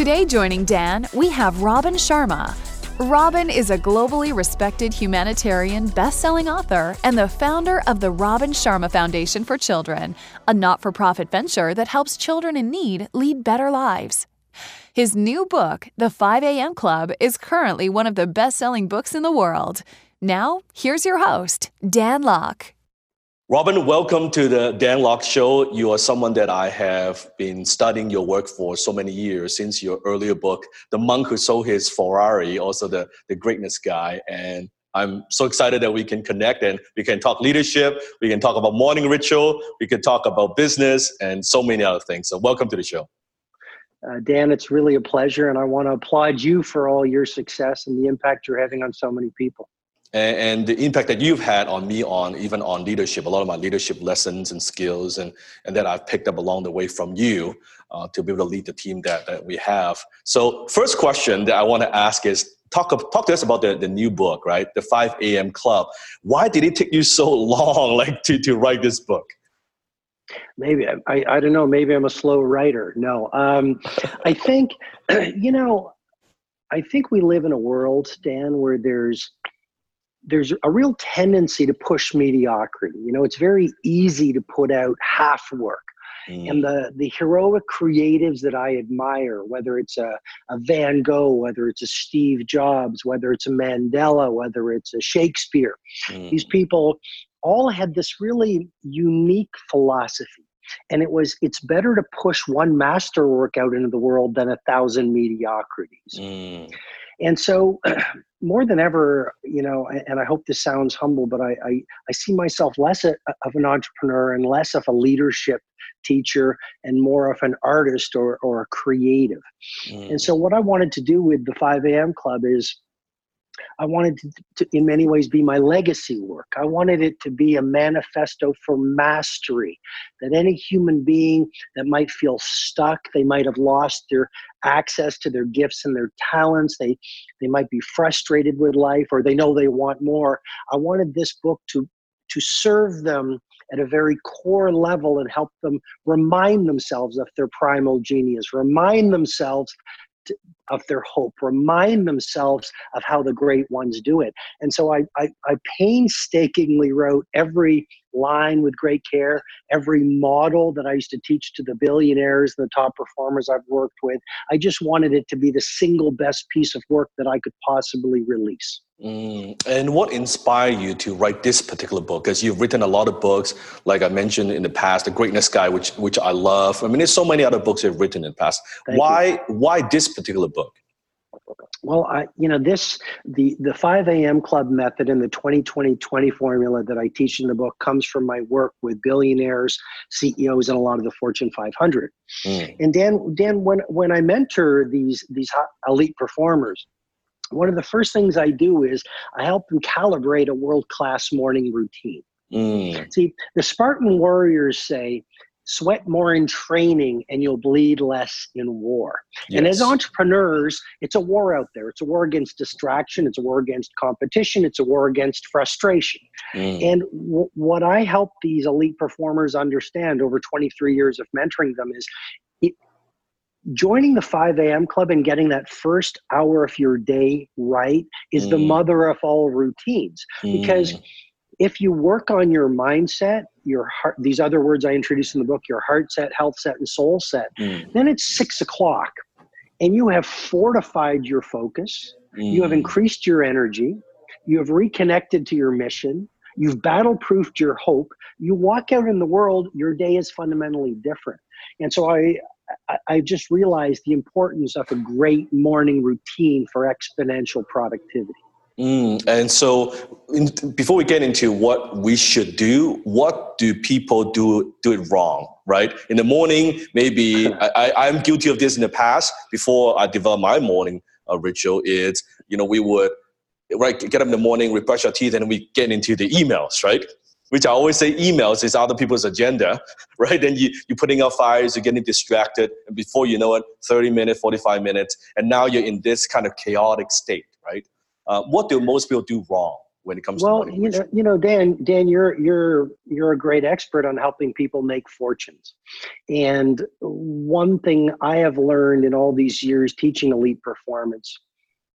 Today, joining Dan, we have Robin Sharma. Robin is a globally respected humanitarian best selling author and the founder of the Robin Sharma Foundation for Children, a not for profit venture that helps children in need lead better lives. His new book, The 5 a.m. Club, is currently one of the best selling books in the world. Now, here's your host, Dan Lok. Robin, welcome to the Dan Lok Show. You are someone that I have been studying your work for so many years since your earlier book, The Monk Who Sold His Ferrari, also the, the greatness guy. And I'm so excited that we can connect and we can talk leadership, we can talk about morning ritual, we can talk about business, and so many other things. So, welcome to the show. Uh, Dan, it's really a pleasure, and I want to applaud you for all your success and the impact you're having on so many people and, and, the impact that you've had on me on even on leadership a lot of my leadership lessons and skills and, and that i've picked up along the way from you uh, to be able to lead the team that, that we have. So first question that i want to ask is talk, talk to us about the, the new book right? The 5 a.m club. Why did it take you so long like to, to write this book? Maybe I, I don't know maybe i'm a slow writer no. Um, i think you know i think we live in a world dan where there's there's a real tendency to push mediocrity. You know, it's very easy to put out half work. Mm. And the, the heroic creatives that I admire, whether it's a, a Van Gogh, whether it's a Steve Jobs, whether it's a Mandela, whether it's a Shakespeare, mm. these people all had this really unique philosophy. And it was, it's better to push one masterwork out into the world than a thousand mediocrities. Mm. And so, more than ever, you know, and I hope this sounds humble, but I, I, I see myself less of an entrepreneur and less of a leadership teacher and more of an artist or, or a creative. Mm. And so, what I wanted to do with the 5 a.m. Club is I wanted to, to, in many ways, be my legacy work. I wanted it to be a manifesto for mastery that any human being that might feel stuck, they might have lost their access to their gifts and their talents, they, they might be frustrated with life, or they know they want more. I wanted this book to, to serve them at a very core level and help them remind themselves of their primal genius, remind themselves of their hope, remind themselves of how the great ones do it. And so I, I, I painstakingly wrote every line with great care, every model that I used to teach to the billionaires, the top performers I've worked with. I just wanted it to be the single best piece of work that I could possibly release. Mm. And what inspired you to write this particular book? Because you've written a lot of books, like I mentioned in the past, The Greatness Guy, which which I love. I mean, there's so many other books you've written in the past. Thank why you. why this particular book? Well, I, you know, this the the 5 a.m. club method and the 20-20-20 formula that I teach in the book comes from my work with billionaires, CEOs, and a lot of the Fortune 500. Mm. And Dan, Dan, when when I mentor these these elite performers, one of the first things I do is I help them calibrate a world class morning routine. Mm. See, the Spartan warriors say, sweat more in training and you'll bleed less in war. Yes. And as entrepreneurs, it's a war out there. It's a war against distraction, it's a war against competition, it's a war against frustration. Mm. And w- what I help these elite performers understand over 23 years of mentoring them is it, joining the 5 a.m. club and getting that first hour of your day right is mm. the mother of all routines because mm. If you work on your mindset your heart these other words i introduced in the book your heart set health set and soul set mm. then it's six o'clock and you have fortified your focus you have mm. increased your energy you have reconnected to your mission you've battle proofed your hope you walk out in the world your day is fundamentally different and so i I just realized the importance of a great morning routine for exponential productivity. Mm, and so, in, before we get into what we should do, what do people do do it wrong? Right in the morning, maybe I, I, am guilty of this in the past. Before I developed my morning uh, ritual, is you know we would right get up in the morning, we brush our teeth, and we get into the emails, right? Which I always say, emails is other people's agenda, right? Then you you're putting out fires, you're getting distracted, and before you know it, 30 minutes, 45 minutes, and now you're in this kind of chaotic state, right? Uh, what do most people do wrong when it comes well, to you know, you know, Dan, Dan, you're you're you're a great expert on helping people make fortunes. And one thing I have learned in all these years teaching elite performance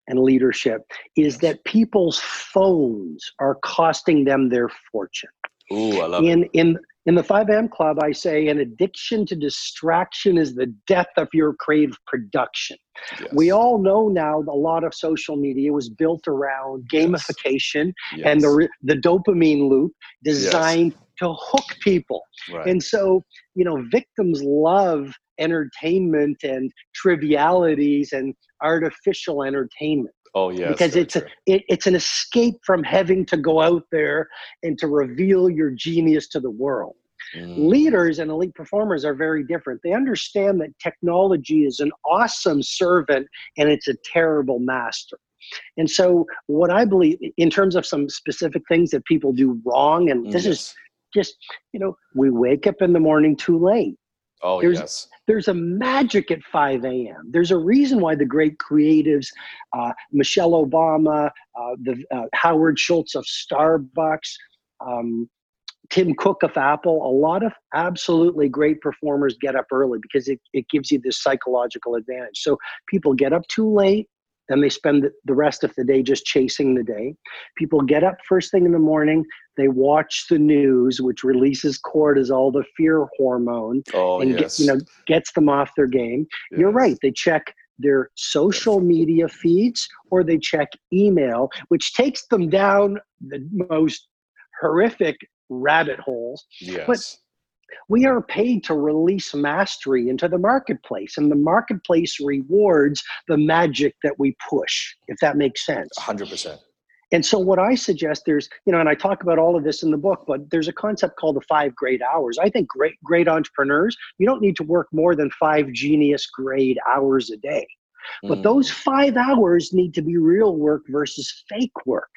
and leadership is that people's phones are costing them their fortune. Ooh, I love in it. in in the 5M club i say an addiction to distraction is the death of your creative production yes. we all know now a lot of social media was built around gamification yes. and the the dopamine loop designed yes. to hook people right. and so you know victims love entertainment and trivialities and artificial entertainment Oh yeah, because it's a, it, it's an escape from having to go out there and to reveal your genius to the world. Mm. Leaders and elite performers are very different. They understand that technology is an awesome servant and it's a terrible master. And so, what I believe in terms of some specific things that people do wrong, and this yes. is just, you know, we wake up in the morning too late. Oh, there's, yes. There's a magic at 5 a.m. There's a reason why the great creatives, uh, Michelle Obama, uh, the uh, Howard Schultz of Starbucks, um, Tim Cook of Apple, a lot of absolutely great performers get up early because it, it gives you this psychological advantage. So people get up too late, then they spend the rest of the day just chasing the day. People get up first thing in the morning, they watch the news, which releases cortisol, all the fear hormone, oh, and yes. get, you know gets them off their game. Yes. You're right. They check their social media feeds or they check email, which takes them down the most horrific rabbit holes. Yes. But we are paid to release mastery into the marketplace, and the marketplace rewards the magic that we push, if that makes sense. 100%. And so, what I suggest there's, you know, and I talk about all of this in the book, but there's a concept called the five great hours. I think great, great entrepreneurs, you don't need to work more than five genius grade hours a day. But mm. those five hours need to be real work versus fake work.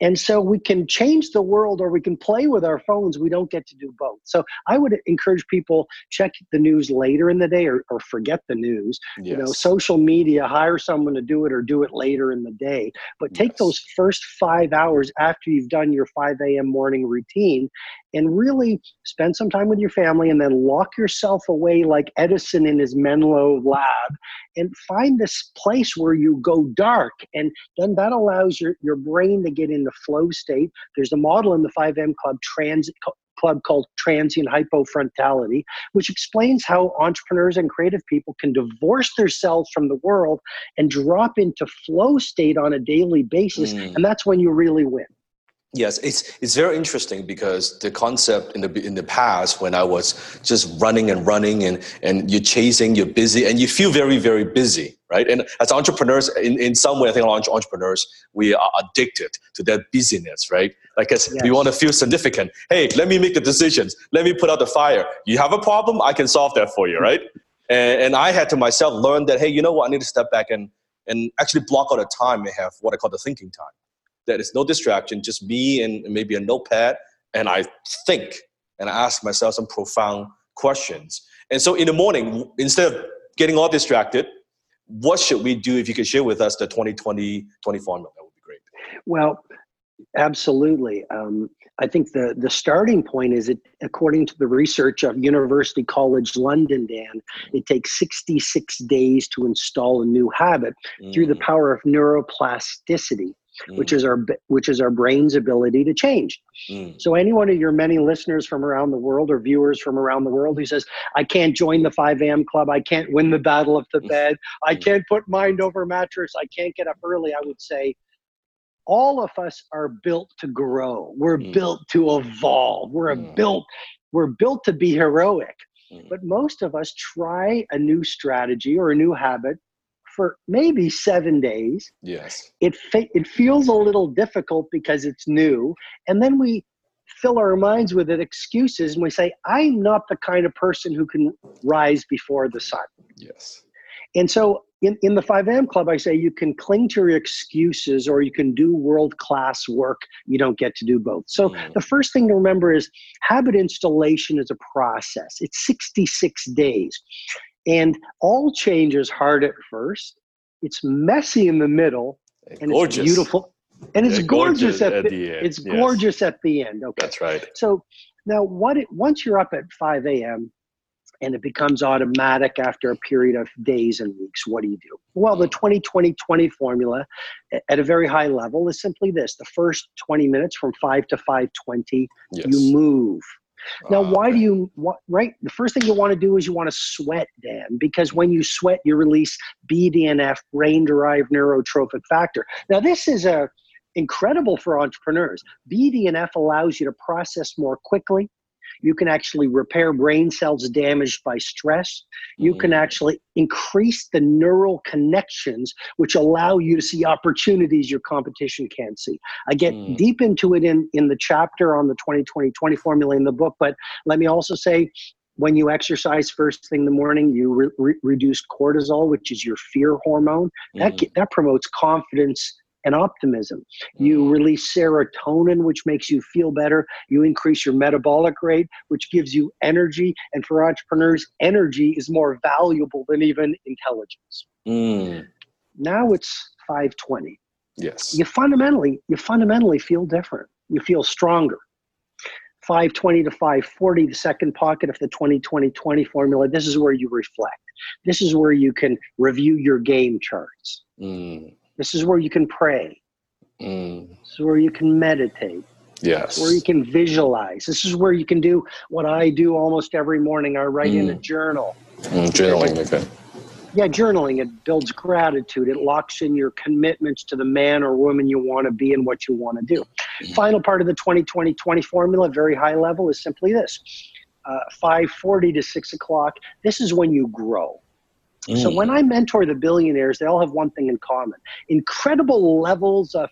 And so we can change the world or we can play with our phones. We don't get to do both. So I would encourage people check the news later in the day or, or forget the news. Yes. You know, social media, hire someone to do it or do it later in the day. But take yes. those first five hours after you've done your 5 a.m. morning routine and really spend some time with your family and then lock yourself away like Edison in his Menlo lab and find this place where you go dark. And then that allows your, your brain to get into flow state. There's a model in the 5M Club transit club called transient hypofrontality, which explains how entrepreneurs and creative people can divorce themselves from the world and drop into flow state on a daily basis. Mm. And that's when you really win. Yes, it's it's very interesting because the concept in the in the past when I was just running and running and and you're chasing, you're busy, and you feel very very busy, right? And as entrepreneurs, in, in some way, I think entrepreneurs we are addicted to that busyness, right? Like yes. we want to feel significant. Hey, let me make the decisions. Let me put out the fire. You have a problem, I can solve that for you, mm-hmm. right? and, and I had to myself learn that hey, you know what? I need to step back and and actually block out a time and have what I call the thinking time that is no distraction, just me and maybe a notepad, and I think and I ask myself some profound questions. And so in the morning, instead of getting all distracted, what should we do if you could share with us the 2020 20 formula? That would be great. Well, absolutely. Um, I think the, the starting point is it, according to the research of University College London, Dan, it takes 66 days to install a new habit mm. through the mm. power of neuroplasticity mm. which is our which is our brain's ability to change. Mm. So any one of your many listeners from around the world or viewers from around the world who says, "I can't join the 5 a.m. club. I can't win the battle of the mm. bed. I mm. can't put mind over mattress. I can't get up early," I would say. All of us are built to grow. We're mm. built to evolve. We're mm. built. We're built to be heroic. But most of us try a new strategy or a new habit for maybe seven days. Yes. It fe- it feels a little difficult because it's new, and then we fill our minds with it excuses, and we say, "I'm not the kind of person who can rise before the sun." Yes. And so in, in the 5am club, I say you can cling to your excuses or you can do world class work. You don't get to do both. So Mm. the first thing to remember is habit installation is a process, it's 66 days. And all change is hard at first, it's messy in the middle, and gorgeous. it's beautiful. And it's Yeah, gorgeous, at, the, end. it's Yes. gorgeous at the end. Okay. That's right. So now, what it, once you're up at 5 a.m. and it becomes automatic after a period of days and weeks, what do you do? Well, the mm. 20 20 20 formula at a very high level is simply this the first 20 minutes from 5 to 520, Yes. you move. Now, Ah, why do you what, right? The first thing you want to do is you want to sweat, Dan, because when you sweat, you release BDNF, brain-derived neurotrophic factor. Now, this is a incredible for entrepreneurs. BDNF allows you to process more quickly. You can actually repair brain cells damaged by stress. You can Mm. actually increase the neural connections, which allow you to see opportunities your competition can't see. I get Mm. deep into it in, in the chapter on the 2020 20 formula in the book, but let me also say when you exercise first thing in the morning, you re- re- reduce cortisol, which is your fear hormone. That, Mm. that promotes confidence and optimism. You Mm. release serotonin, which makes you feel better. You increase your metabolic rate, which gives you energy. And for entrepreneurs, energy is more valuable than even intelligence. Mm. Now it's 520. Yes. You fundamentally, you fundamentally feel different. You feel stronger. 520 to 540, the second pocket of the 20-20-20 formula. This is where you reflect. This is where you can review your game charts. Mm. This is where you can pray. Mm. This is where you can meditate. Yes. where you can visualize. This is where you can do what I do almost every morning. I write in a Mm. journal. Mm, journaling. Okay. Yeah, journaling. It builds gratitude. It locks in your commitments to the man or woman you want to be and what you want to do. Final part of the 20 20 20 formula, very high level, is simply this uh, 540 to 6 o'clock. This is when you grow. So Mm. when I mentor the billionaires, they all have one thing in common incredible levels of,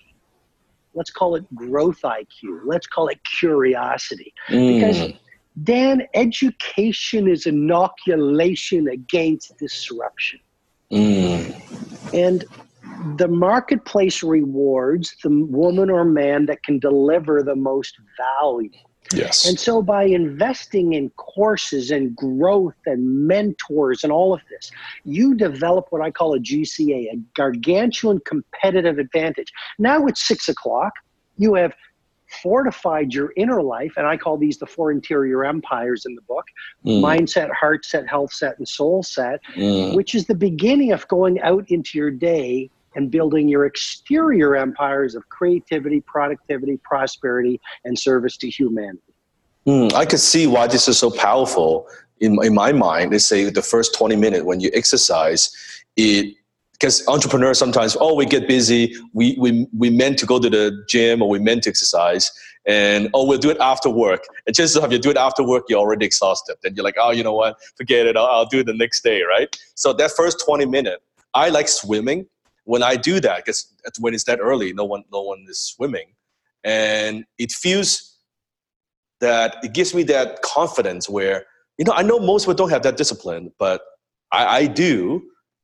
let's call it growth IQ, let's call it curiosity. Because, Mm. Dan, education is inoculation against disruption. Mm. And the marketplace rewards the woman or man that can deliver the most value. Yes. And so, by investing in courses and growth and mentors and all of this, you develop what I call a GCA, a gargantuan competitive advantage. Now it's six o'clock. You have fortified your inner life, and I call these the four interior empires in the book Mm. mindset, heart set, health set, and soul set, Mm. which is the beginning of going out into your day and building your exterior empires of creativity, productivity, prosperity, and service to humanity. Mm, I could see why this is so powerful in, in my mind. They say the first 20 minutes when you exercise, it because entrepreneurs sometimes, oh, we get busy, we, we, we meant to go to the gym or we meant to exercise, and oh, we'll do it after work. And chances are, if you do it after work, you're already exhausted. Then you're like, oh, you know what, forget it, I'll, I'll do it the next day, right? So that first 20 minutes, I like swimming. When I do that, because when it's that early, no one, no one is swimming, and it feels that it gives me that confidence where you know i know most people don't have that discipline but i, I do.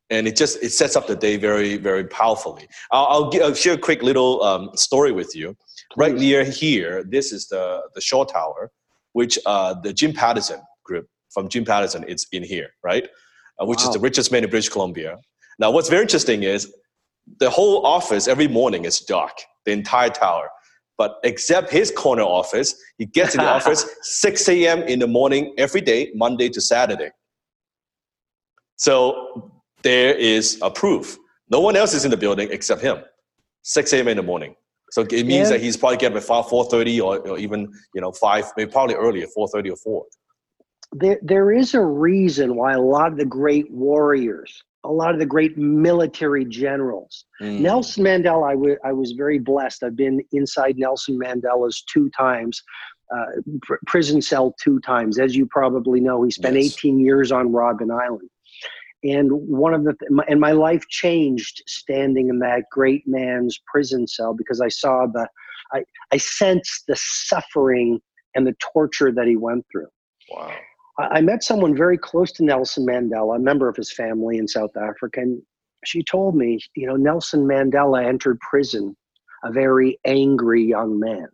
And it just it sets up the day very very powerfully. I'll, I'll, I'll share a quick little um, story with you. Right near here this is the the shaw tower which uh, the jim pattison group from jim pattison is in here right? Uh, which is the richest man in british columbia. Now what's very interesting is the whole office every morning is dark the entire tower but except his corner office, he gets in the office 6 a.m. in the morning every day, Monday to Saturday. So there is a proof. No one else is in the building except him. 6 a.m. in the morning. So it means Yeah. that he's probably getting up at 5, 4.30 or, or even, you know, 5, maybe probably earlier, 4.30 or 4. There, there is a reason why a lot of the great warriors, a lot of the great military generals, Mm. Nelson Mandela, I was very blessed. I've been inside Nelson Mandela's two times, uh, pr- prison cell two times. As you probably know, he spent Yes. 18 years on Robben Island. and one of the and my life changed standing in that great man's prison cell because I saw the I, I sensed the suffering and the torture that he went through. Wow. I, met someone very close to Nelson Mandela, a member of his family in South Africa, and she told me, you know, Nelson Mandela entered prison a very angry young man.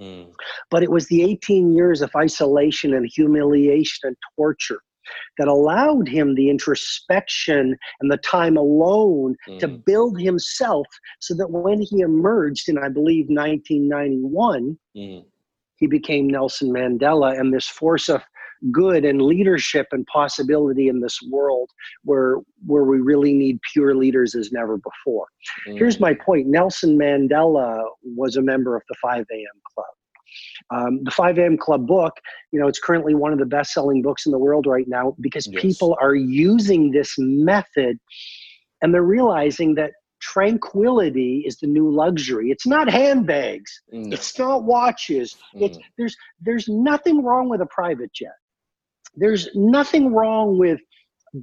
Mm. But it was the 18 years of isolation and humiliation and torture that allowed him the introspection and the time alone mm. to build himself so that when he emerged in, I believe, 1991, mm. he became Nelson Mandela and this force of good and leadership and possibility in this world where where we really need pure leaders as never before. Mm. Here's my point. Nelson Mandela was a member of the 5 a.m. club. Um, the 5 a.m. Club book, you know, it's currently one of the best selling books in the world right now because yes. people are using this method and they're realizing that tranquility is the new luxury. It's not handbags. No. It's not watches. Mm. It's there's there's nothing wrong with a private jet. There's nothing wrong with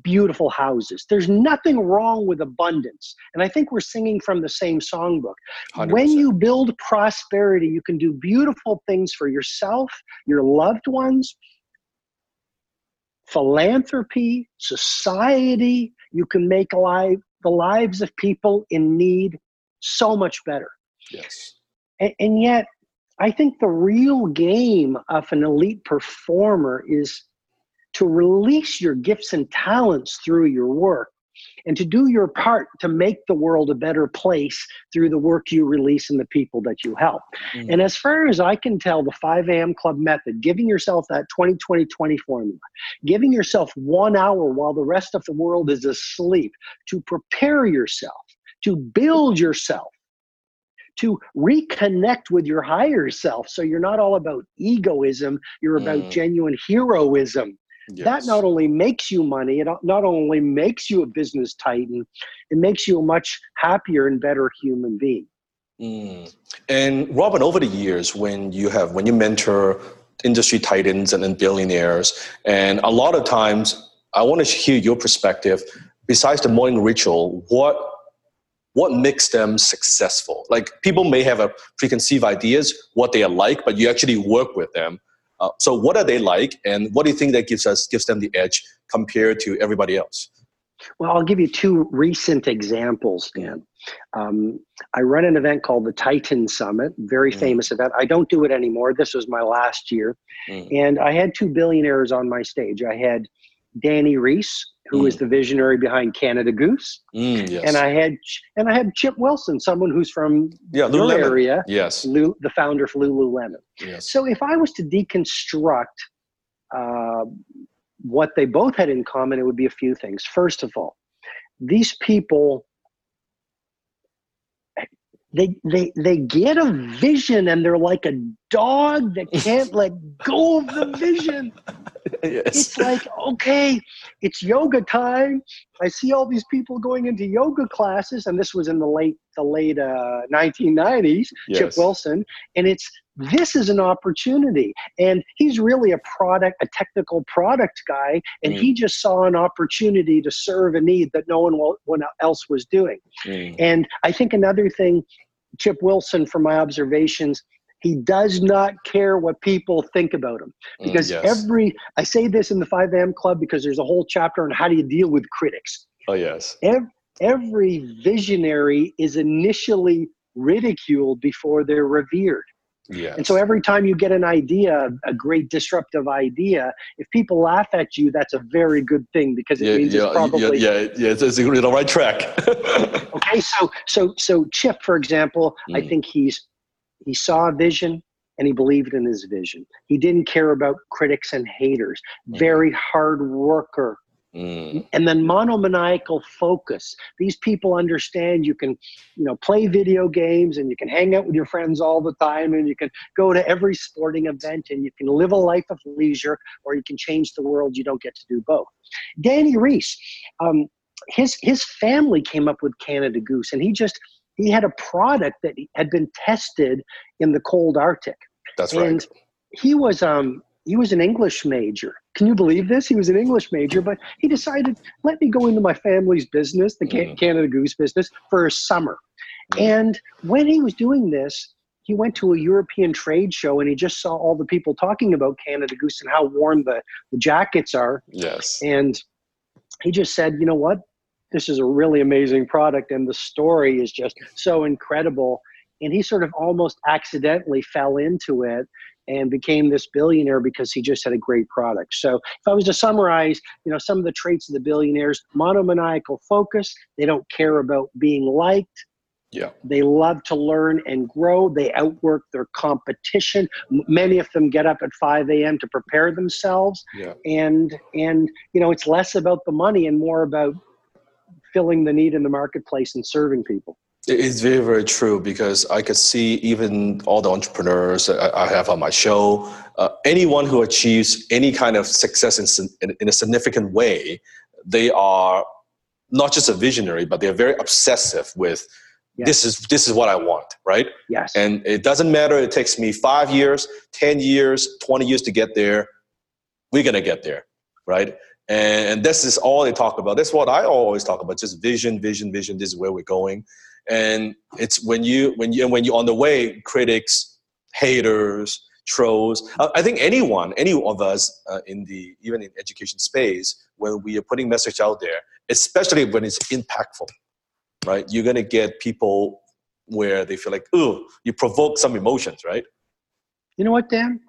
beautiful houses. There's nothing wrong with abundance. And I think we're singing from the same songbook. 100%. When you build prosperity, you can do beautiful things for yourself, your loved ones, philanthropy, society. You can make alive the lives of people in need so much better. Yes. And, and yet, I think the real game of an elite performer is to release your gifts and talents through your work and to do your part to make the world a better place through the work you release and the people that you help. Mm. And as far as I can tell, the 5 a.m. club method, giving yourself that 20 20 20 formula, giving yourself one hour while the rest of the world is asleep to prepare yourself, to build yourself. To reconnect with your higher self. So you're not all about egoism, you're about mm. genuine heroism Yes. That not only makes you money, it not only makes you a business titan, it makes you a much happier and better human being. Mm. And Robin, over the years, when you have when you mentor industry titans and, and billionaires, and a lot of times, I want to hear your perspective. Besides the morning ritual, what what makes them successful? Like people may have a preconceived ideas what they are like, but you actually work with them uh, so what are they like, and what do you think that gives us gives them the edge compared to everybody else? Well, I'll give you two recent examples, Dan. Um, I run an event called the Titan Summit, very mm. famous event. I don't do it anymore. This was my last year, mm. and I had two billionaires on my stage. I had Danny Reiss, who mm. is the visionary behind Canada Goose. Mm, yes. And I had and I had Chip Wilson, someone who's from yeah, your area. Yes. Lou, the founder of Lululemon. Yes. So if I was to deconstruct uh, what they both had in common, it would be a few things. First of all, these people they they they get a vision and they're like a dog that can't let go of the vision yes. it's like okay it's yoga time i see all these people going into yoga classes and this was in the late the late uh, 1990s yes. chip wilson and it's this is an opportunity and he's really a product a technical product guy and mm. he just saw an opportunity to serve a need that no one else was doing mm. and i think another thing Chip Wilson, from my observations, he does not care what people think about him mm, because mm, yes. every I say this in the 5 a.m. club because there's a whole chapter on how do you deal with critics. Oh yes. Every, every visionary is initially ridiculed before they're revered. Yes. And so every time you get an idea, a great disruptive idea, if people laugh at you, that's a very good thing because it yeah, means yeah, it's probably yeah, yeah, yeah it's, it's on the right track. okay, so so so Chip, for example, mm. I think he's he saw a vision and he believed in his vision. He didn't care about critics and haters. Mm. Very hard worker, Mm. And then monomaniacal focus. These people understand you can, you know, play video games and you can hang out with your friends all the time and you can go to every sporting event and you can live a life of leisure or you can change the world. You don't get to do both. Dani Reiss, um, his his family came up with Canada Goose and he just he had a product that had been tested in the cold Arctic. That's right. And he was um he was an English major can you believe this? He was an English major, but he decided, let me go into my family's business, the mm. Canada Goose business, for a summer. Mm. And when he was doing this, he went to a European trade show and he just saw all the people talking about Canada Goose and how warm the, the jackets are. Yes. And he just said, you know what? This is a really amazing product and the story is just so incredible. And he sort of almost accidentally fell into it and became this billionaire because he just had a great product. So if I was to summarize, you know, some of the traits of the billionaires, monomaniacal focus, they don't care about being liked. Yeah. They love to learn and grow. They outwork their competition. Many of them get up at 5 a.m. to prepare themselves. Yeah. And and you know, it's less about the money and more about filling the need in the marketplace and serving people. It's very, very true because I could see even all the entrepreneurs I have on my show, uh, anyone who achieves any kind of success in, in, in, a significant way, they are not just a visionary, but they're very obsessive with yes. this is this is what I want, right? Yes. And it doesn't matter. It takes me five years, ten years, twenty years to get there. We're gonna get there, right? And, and this is all they talk about. That's what I always talk about: just vision, vision, vision. This is where we're going and it's when you when you when you're on the way critics haters trolls i think anyone any of us uh, in the even in education space when we are putting message out there especially when it's impactful right? You're going to get people where they feel like oh you provoke some emotions right? You know what dan?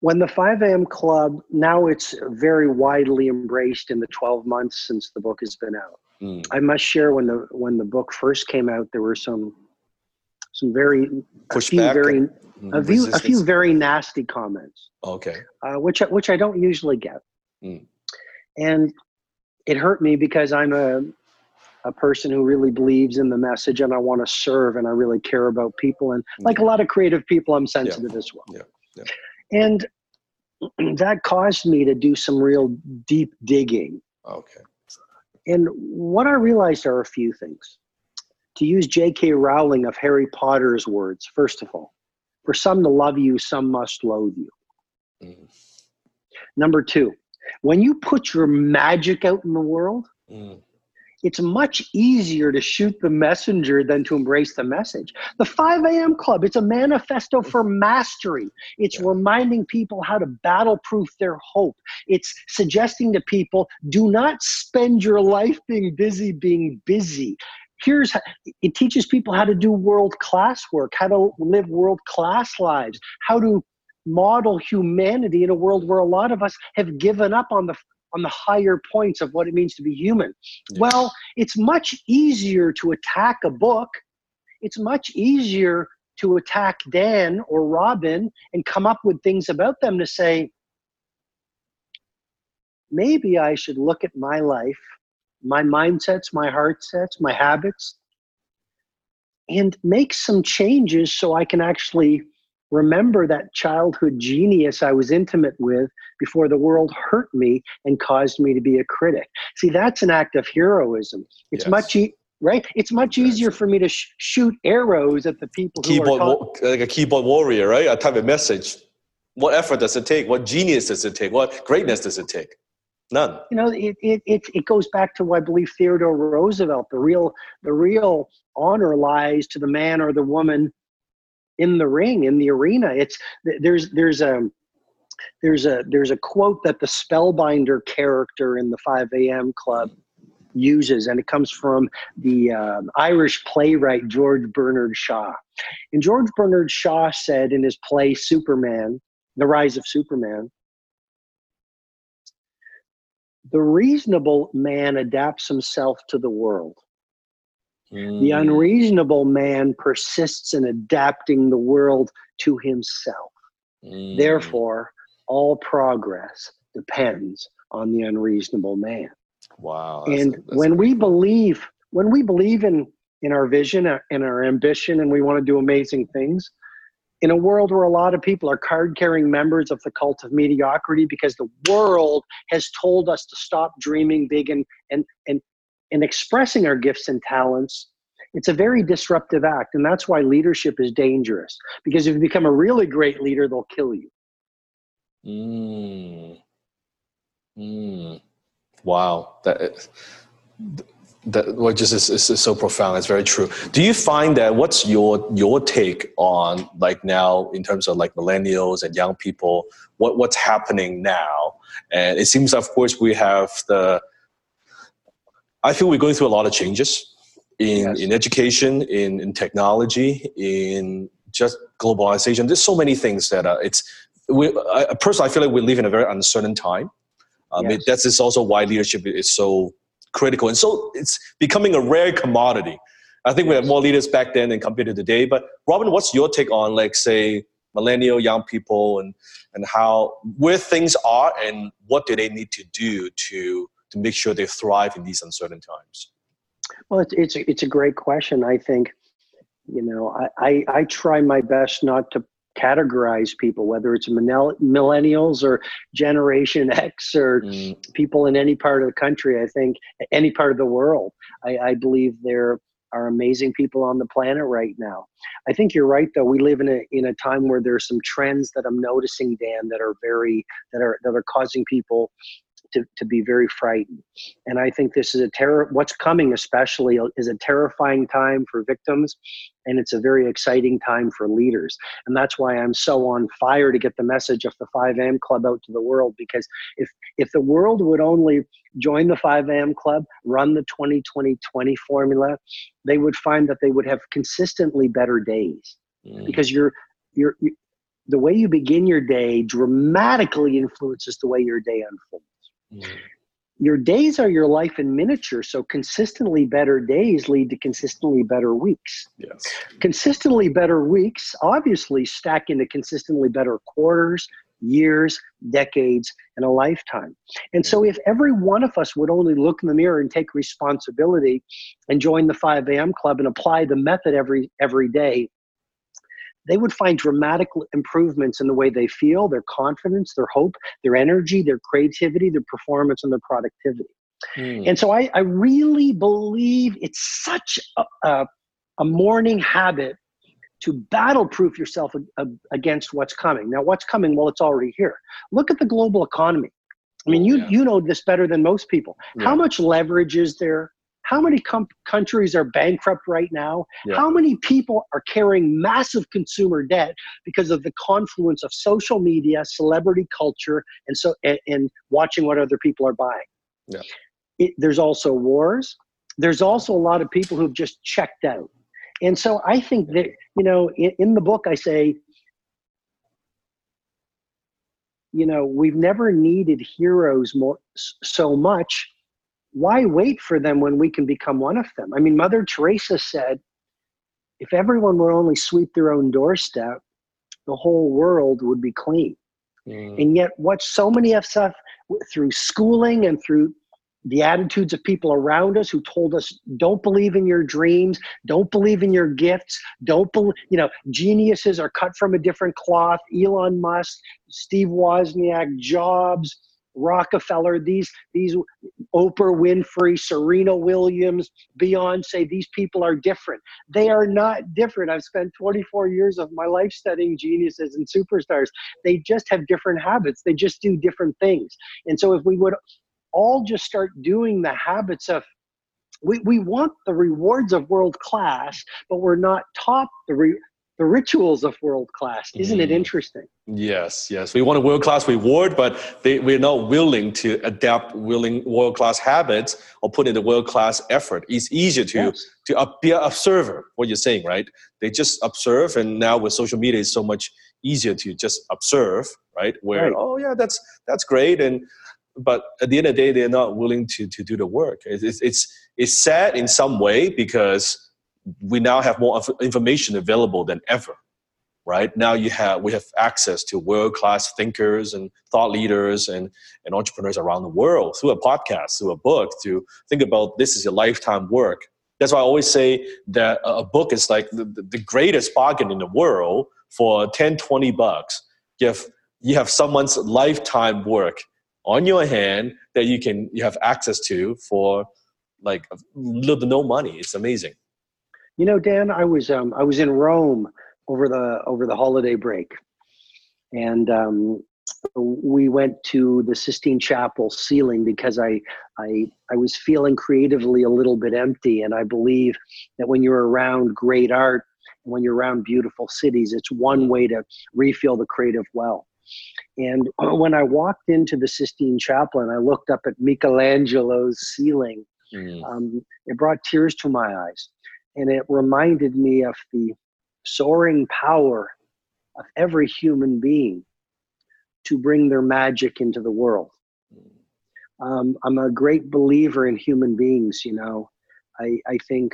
When the 5 a.m club now it's very widely embraced in the 12 months since the book has been out Mm. I must share when the when the book first came out, there were some some very a few very a few, a few very nasty comments. Okay. Uh, which which I don't usually get, mm. and it hurt me because I'm a a person who really believes in the message and I want to serve and I really care about people and mm. like a lot of creative people, I'm sensitive yeah. as well. Yeah. Yeah. And that caused me to do some real deep digging. Okay. And what I realized are a few things. To use J.K. Rowling of Harry Potter's words, first of all, for some to love you, some must loathe you. Mm. Number two, when you put your magic out in the world, mm it's much easier to shoot the messenger than to embrace the message. The 5 a.m. Club, it's a manifesto for mastery. It's yeah. reminding people how to battle proof their hope. It's suggesting to people do not spend your life being busy being busy. Here's how, it teaches people how to do world class work, how to live world class lives, how to model humanity in a world where a lot of us have given up on the on the higher points of what it means to be human. Yeah. Well, it's much easier to attack a book. It's much easier to attack Dan or Robin and come up with things about them to say, maybe I should look at my life, my mindsets, my heart sets, my habits, and make some changes so I can actually remember that childhood genius I was intimate with before the world hurt me and caused me to be a critic. See, that's an act of heroism. It's yes. much e- right. It's much easier for me to sh- shoot arrows at the people keyboard like a keyboard warrior, right? I type a message. What effort does it take? What genius does it take? What greatness does it take? None. You know, it, it, it, it goes back to, I believe, Theodore Roosevelt. The real, the real honor lies to the man or the woman in the ring in the arena. It's there's there's a there's a there's a quote that the spellbinder character in the 5 a.m club uses and it comes from the uh, irish playwright george bernard shaw. And george bernard shaw said in his play superman the rise of superman the reasonable man adapts himself to the world the mm. unreasonable man persists in adapting the world to himself. Mm. Therefore, all progress depends on the unreasonable man. Wow. And when we believe, when we believe in in our vision and our ambition and we want to do amazing things, in a world where a lot of people are card carrying members of the cult of mediocrity because the world has told us to stop dreaming big and and and and expressing our gifts and talents, it's a very disruptive act. And that's why leadership is dangerous. Because if you become a really great leader, they'll kill you. Mm. Mm. Wow, that that what just is, is, is, so profound. It's very true. Do you find that what's your your take on like now in terms of like millennials and young people? What what's happening now? And it seems, of course, we have the. I feel we're going through a lot of changes in yes. in education, in in technology, in just globalization. There's so many things that uh, it's. We, I, personally, I feel like we live in a very uncertain time. Um, yes. it, that's also why leadership is so critical. And so it's becoming a rare commodity. I think we have more leaders back then than compared to today. But Robin, what's your take on like say millennial young people and and how where things are and what do they need to do to to make sure they thrive in these uncertain times? Well, it's it's a, it's a great question. I think you know I, I, I try my best not to categorize people, whether it's millennials or Generation X or mm. people in any part of the country. I think any part of the world. I, I believe there are amazing people on the planet right now. I think you're right, though. We live in a in a time where there's some trends that I'm noticing, Dan, that are very that are that are causing people to, to be very frightened. And I think this is a terror, what's coming especially is a terrifying time for victims and it's a very exciting time for leaders. And that's why I'm so on fire to get the message of the 5 a.m. club out to the world because if if the world would only join the 5 a.m. club, run the 20-20-20 formula, they would find that they would have consistently better days. Mm. Because you're you're, you, the way you begin your day dramatically influences the way your day unfolds. Mm. Your days are your life in miniature, so consistently better days lead to consistently better weeks. Yes. Consistently better weeks obviously stack into consistently better quarters, years, decades, and a lifetime. And so, if every one of us would only look in the mirror and take responsibility and join the 5 a.m. club and apply the method every every day, they would find dramatic improvements in the way they feel, their confidence, their hope, their energy, their creativity, their performance, and their productivity. Mm. And so I, I, really believe it's such a, a, a morning habit to battle proof yourself against what's coming. Now, what's coming? Well, it's already here. Look at the global economy. I mean, you, yeah. you know this better than most people. Yeah. How much leverage is there? How many com- countries are bankrupt right now? Yeah. How many people are carrying massive consumer debt because of the confluence of social media, celebrity culture, and so and, and watching what other people are buying? Yeah. It, there's also wars. There's also a lot of people who've just checked out. And so I think that, you know, in, in the book, I say, you know, we've never needed heroes more so much why wait for them when we can become one of them? I mean, Mother Teresa said, if everyone would only sweep their own doorstep, the whole world would be clean. Mm. And yet, what so many of us through schooling and through the attitudes of people around us who told us don't believe in your dreams don't believe in your gifts don't believe you know geniuses are cut from a different cloth elon musk steve wozniak jobs Rockefeller, these these Oprah Winfrey, Serena Williams, Beyonce, these people are different. They are not different. I've spent 24 years of my life studying geniuses and superstars. They just have different habits. They just do different things. And so if we would all just start doing the habits of we, we want the rewards of world class, but we're not taught the re, the rituals of world class. Isn't mm. it interesting? Yes, yes. We want a world class reward, but they, we're not willing to adapt willing world class habits or put in the world class effort. It's easier to yes. to be an observer. What you're saying, right? They just observe, and now with social media, it's so much easier to just observe, right? Where right. oh yeah, that's that's great, and but at the end of the day, they're not willing to to do the work. It's it's it's sad in some way because we now have more information available than ever right? Now you have we have access to world-class thinkers and thought leaders and, and entrepreneurs around the world through a podcast through a book to think about this is your lifetime work. That's why i always say that a book is like the, the greatest bargain in the world for 10 20 bucks. Have you have someone's lifetime work on your hand that you can you have access to for like little to no money. It's amazing you know, Dan, I was um, I was in Rome over the over the holiday break, and um, we went to the Sistine Chapel ceiling because I, I, I was feeling creatively a little bit empty. And I believe that when you're around great art, and when you're around beautiful cities, it's one way to refill the creative well. And when I walked into the Sistine Chapel and I looked up at Michelangelo's ceiling, mm. um, it brought tears to my eyes. And it reminded me of the soaring power of every human being to bring their magic into the world. Um, I'm a great believer in human beings. You know, I, I think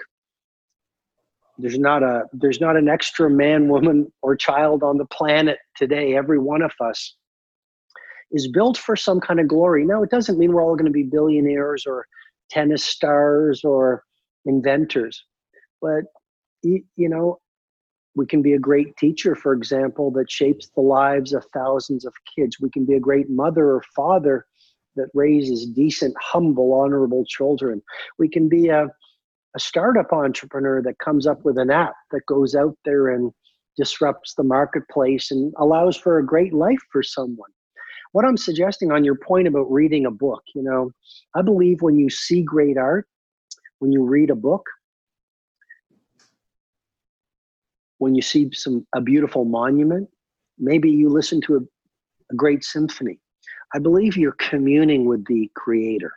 there's not a there's not an extra man, woman, or child on the planet today. Every one of us is built for some kind of glory. Now, it doesn't mean we're all going to be billionaires or tennis stars or inventors, but you, know, we can be a great teacher, for example, that shapes the lives of thousands of kids. We can be a great mother or father that raises decent, humble, honorable children. We can be a, a startup entrepreneur that comes up with an app that goes out there and disrupts the marketplace and allows for a great life for someone. What I'm suggesting on your point about reading a book, you know, I believe when you see great art, when you read a book, when you see some a beautiful monument, maybe you listen to a, a great symphony. I believe you're communing with the creator,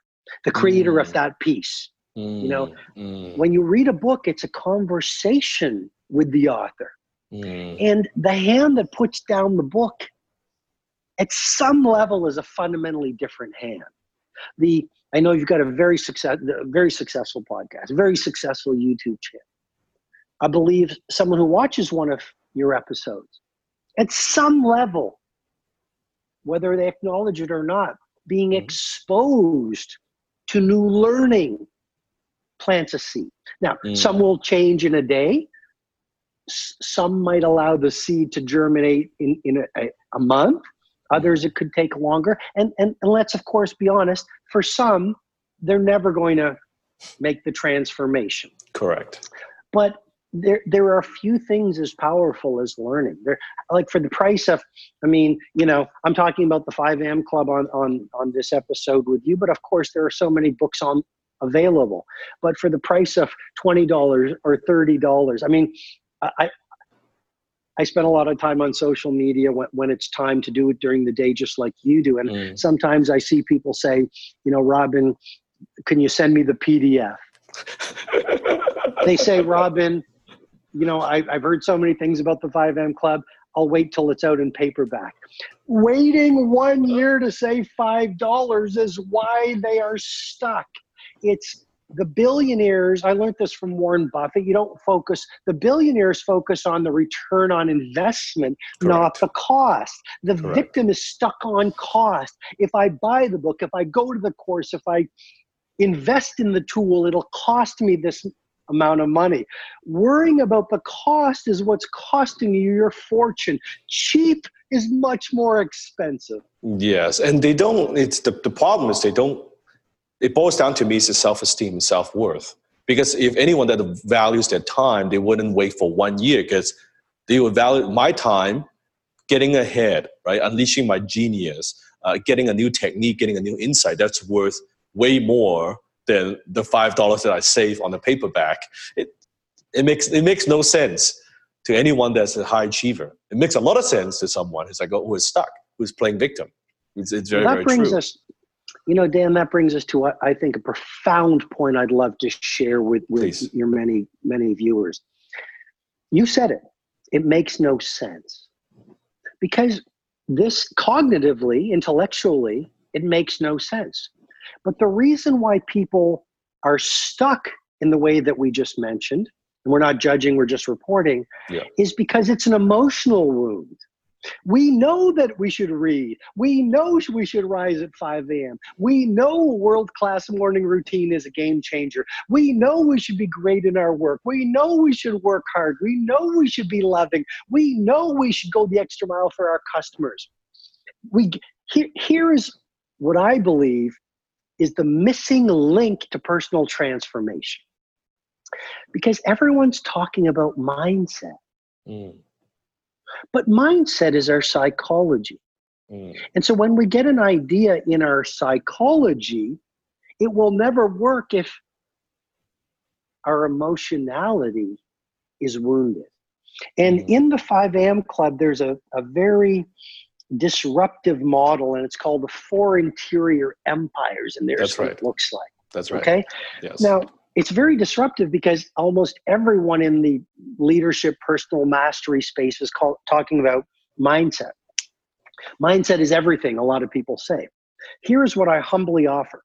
the creator mm. of that piece. Mm. You know, mm. when you read a book, it's a conversation with the author. Mm. And the hand that puts down the book at some level is a fundamentally different hand. The I know you've got a very success, very successful podcast, very successful YouTube channel. I believe someone who watches one of your episodes, at some level, whether they acknowledge it or not, being mm-hmm. exposed to new learning plants a seed. Now, mm. some will change in a day. S- some might allow the seed to germinate in, in a, a month. Others, it could take longer. And, and, and let's, of course, be honest, for some, they're never going to make the transformation. Correct. But there there are few things as powerful as learning. There, like for the price of, I mean, you know, I'm talking about the 5 a.m. Club on on on this episode with you, but of course there are so many books on available. But for the price of twenty dollars or thirty dollars, I mean, I. I spend a lot of time on social media when, when it's time to do it during the day, just like you do. And mm. sometimes I see people say, you know, Robin, can you send me the PDF? they say, Robin, you know, I, I've heard so many things about the 5 a.m. Club. I'll wait till it's out in paperback. Waiting one year to save $5 is why they are stuck. It's the billionaires, I learned this from Warren Buffett. You don't focus, the billionaires focus on the return on investment, Correct. not the cost. The Correct. victim is stuck on cost. If I buy the book, if I go to the course, if I invest in the tool, it'll cost me this amount of money. Worrying about the cost is what's costing you your fortune. Cheap is much more expensive. Yes, and they don't. It's the the problem is they don't. It boils down to me is self-esteem and self-worth. Because if anyone that values their time, they wouldn't wait for one year because they would value my time getting ahead, right? Unleashing my genius, uh, getting a new technique, getting a new insight. That's worth way more than the five dollars that I save on the paperback. It it makes it makes no sense to anyone that's a high achiever. It makes a lot of sense to someone who's like oh, who is stuck, who's playing victim. It's, it's very well, that very brings true. Us, you know, Dan, that brings us to I think a profound point I'd love to share with with Please. your many many viewers. You said it. It makes no sense because this cognitively, intellectually, it makes no sense. But the reason why people are stuck in the way that we just mentioned, and we're not judging, we're just reporting, yeah. is because it's an emotional wound. We know that we should read. We know we should rise at 5 a.m. We know world class morning routine is a game changer. We know we should be great in our work. We know we should work hard. We know we should be loving. We know we should go the extra mile for our customers. We here, here is what I believe is the missing link to personal transformation. Because everyone's talking about mindset. Mm. But mindset is our psychology. Mm. And so when we get an idea in our psychology, it will never work if our emotionality is wounded. And mm. in the 5 a.m. club, there's a, a very disruptive model, and it's called the four interior empires. And there's That's what right. it looks like. That's right. Okay. Yes. Now, it's very disruptive because almost everyone in the leadership personal mastery space is called, talking about mindset. Mindset is everything, a lot of people say. Here's what I humbly offer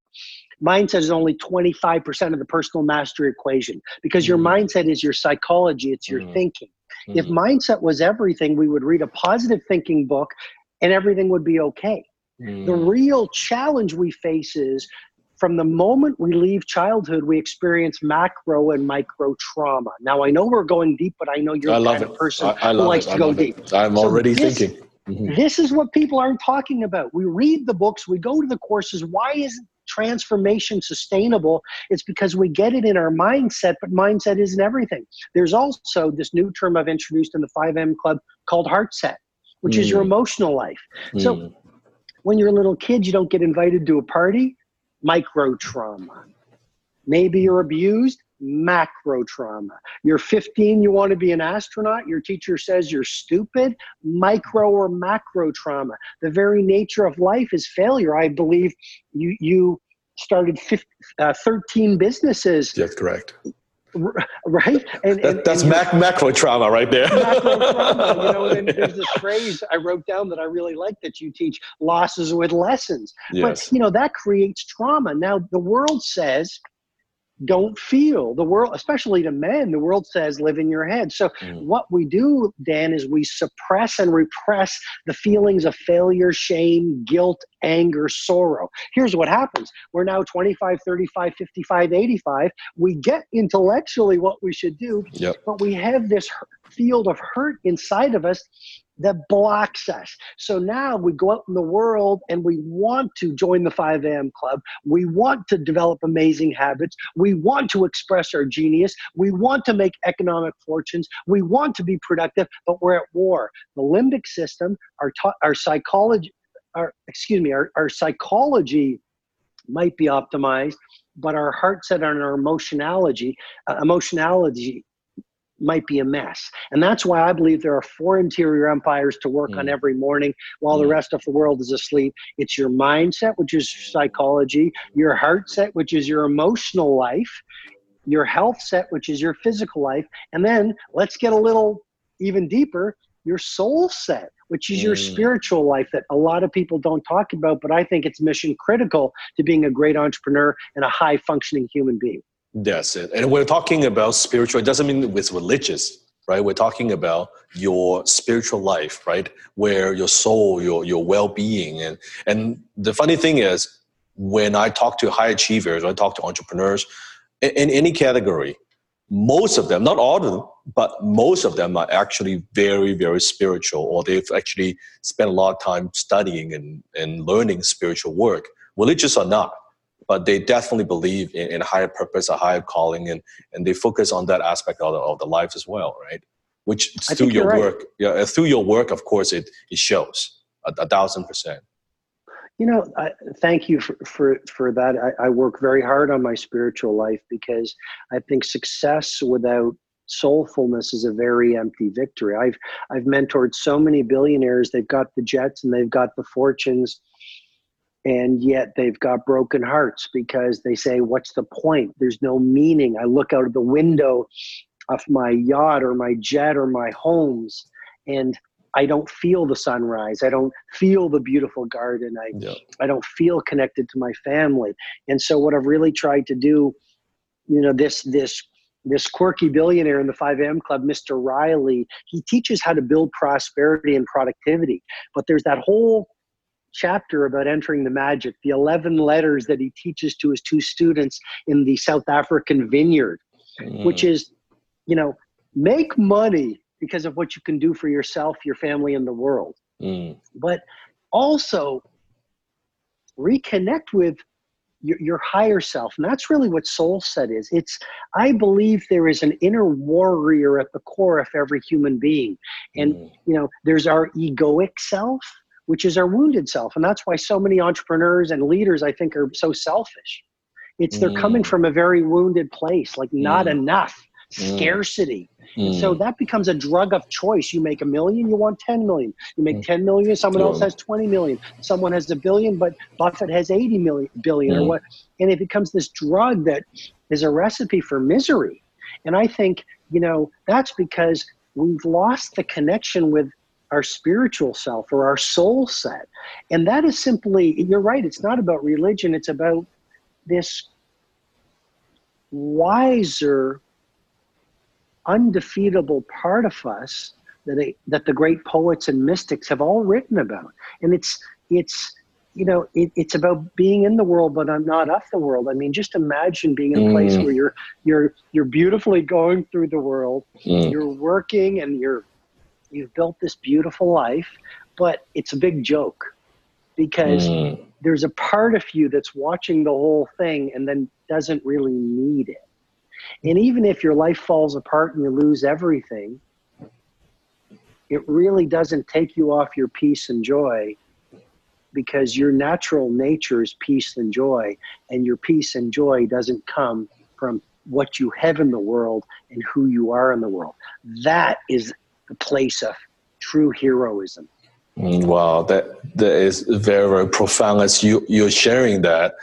mindset is only 25% of the personal mastery equation because your Mm. mindset is your psychology, it's your Mm. thinking. If Mm. mindset was everything, we would read a positive thinking book and everything would be okay. The Mm. real challenge we face is from the moment we leave childhood, we experience macro and micro trauma. Now, I know we're going deep, but I know you're I the kind it. of person I, I who likes it. to go deep. it. I'm So already this- thinking. Mhm. This is what people aren't talking about. We read the books, we go to the courses. Why isn't transformation sustainable? It's because we get it in our mindset, but mindset isn't everything. There's also this new term I've introduced in the 5 a.m. Club called heart set, which is your Mm. emotional life. So Mm. when you're a little kid, you don't get invited to a party, micro trauma. Maybe you're abused, macro trauma. You're 15, you want to be an astronaut, your teacher says you're stupid, micro or macro trauma. The very nature of life is failure. I believe you, you started 15, uh, 13 businesses, Yes, correct. Right? And, That, that's you're- mac, macro trauma right there. macro trauma. You know, and there's this phrase I wrote down that I really like that you teach losses with lessons. yes. But you know, that creates trauma. Now the world says don't feel. The world, especially to men, the world says live in your head. So Mm. what we do, Dan, is we suppress and repress the feelings of failure, shame, guilt, anger, sorrow. Here's what happens. We're now 25, 35, 55, 85. We get intellectually what we should do, Yep. but we have this field of hurt inside of us that blocks us. So now we go out in the world and we want to join the 5 a.m. club. We want to develop amazing habits. We want to express our genius. We want to make economic fortunes. We want to be productive, but we're at war. The limbic system, our, ta- our psychology, our, excuse me, our, our psychology might be optimized, but our heart set and our emotionality, uh, emotionality might be a mess. And that's why I believe there are four interior empires to work on Mm. every morning while the Mm. rest of the world is asleep. It's your mindset, which is psychology, your heart set, which is your emotional life, your health set, which is your physical life, and then let's get a little even deeper, your soul set, which is your Mm. spiritual life that a lot of people don't talk about, but I think it's mission critical to being a great entrepreneur and a high functioning human being. That's it. And we're talking about spiritual, it doesn't mean it's religious, right? We're talking about your spiritual life, right? Where your soul, your your well-being. And and the funny thing is, when I talk to high achievers, I talk to entrepreneurs in, in any category, most of them, not all of them, but most of them are actually very, very spiritual, or they've actually spent a lot of time studying and, and learning spiritual work, religious or not but they definitely believe in, in higher purpose, a higher calling, and and they focus on that aspect of the, of the life as well, right? Which through your right. work, yeah, uh, through your work, of course, it it shows a, a thousand percent. You know, I, thank you for, for, for that. I, I work very hard on my spiritual life because I think success without soulfulness is a very empty victory. I've I've mentored so many billionaires. They've got the jets and they've got the fortunes, and yet they've got broken hearts because they say, "What's the point? There's no meaning." I look out of the window of my yacht or my jet or my homes, and I don't feel the sunrise. I don't feel the beautiful garden. I Yeah. I don't feel connected to my family. And so what I've really tried to do, you know, this this this quirky billionaire in the 5am club, Mr. Riley, he teaches how to build prosperity and productivity. But there's that whole chapter about entering the magic, the 11 letters that he teaches to his two students in the South African vineyard, which Mm. is, you know, make money because of what you can do for yourself, your family, and the world Mm. but also reconnect with your, your higher self and that's really what soul set is it's i believe there is an inner warrior at the core of every human being and Mm. you know there's our egoic self which is our wounded self. And that's why so many entrepreneurs and leaders, I think, are so selfish. It's they're coming mm. from a very wounded place, like not mm. enough, mm. scarcity. So that becomes a drug of choice. You make a million, you want 10 million. You make 10 million, someone else has 20 million. Someone has a billion, but Buffett has 80 million billion or what. And it becomes this drug that is a recipe for misery. And I think, you know, that's because we've lost the connection with our spiritual self or our soul set. And that is simply, you're right, it's not about religion, it's about this wiser, undefeatable part of us that, they, that the great poets and mystics have all written about. And it's, it's, you know, it, it's about being in the world, but I'm not of the world. I mean, just imagine being in a place mm. where you're you're you're beautifully going through the world, mm. you're working, and you're you've built this beautiful life, but it's a big joke because mm. there's a part of you that's watching the whole thing and then doesn't really need it. And even if your life falls apart and you lose everything, it really doesn't take you off your peace and joy because your natural nature is peace and joy, and your peace and joy doesn't come from what you have in the world and who you are in the world. That is the place of true heroism. Mm, wow, that that is very very profound. As you you're sharing that,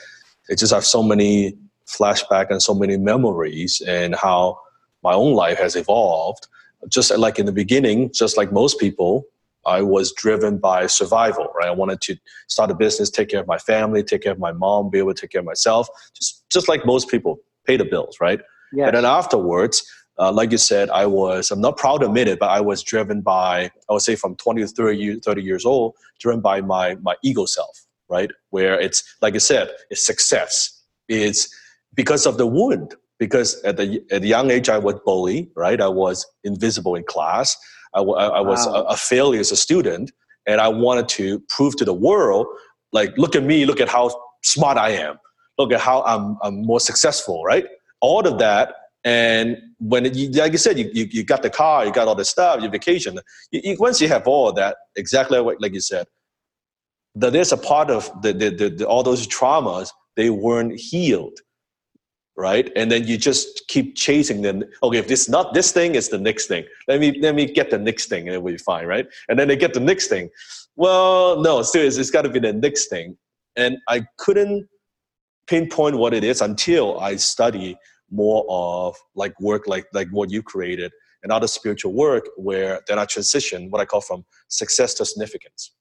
it just have so many flashback and so many memories, and how my own life has evolved. Just like in the beginning, just like most people, I was driven by survival. Right, I wanted to start a business, take care of my family, take care of my mom, be able to take care of myself. Just just like most people, pay the bills. Right. Yes. And then afterwards, uh, like you said, I was, I'm not proud to admit it, but I was driven by, I would say from 20 to 30, years, 30 years old, driven by my, my ego self, right? Where it's, like you said, it's success. It's because of the wound. Because at the, at the young age, I was bullied, right? I was invisible in class. I, I was wow. a, a failure as a student. And I wanted to prove to the world, like, look at me, look at how smart I am. Look at how I'm, I'm more successful, right? All of that and when you, like you said, you, you, you, got the car, you got all the stuff, your vacation. You, you, once you have all that, exactly like, like you said, that there's a part of the, the, the, the, all those traumas they weren't healed, right? And then you just keep chasing them. Okay, if this not this thing, it's the next thing. Let me let me get the next thing, and it will be fine, right? And then they get the next thing. Well, no, seriously, it's got to be the next thing. And I couldn't pinpoint what it is until I study more of like work like like what you created and other spiritual work where then I transition what I call from success to significance.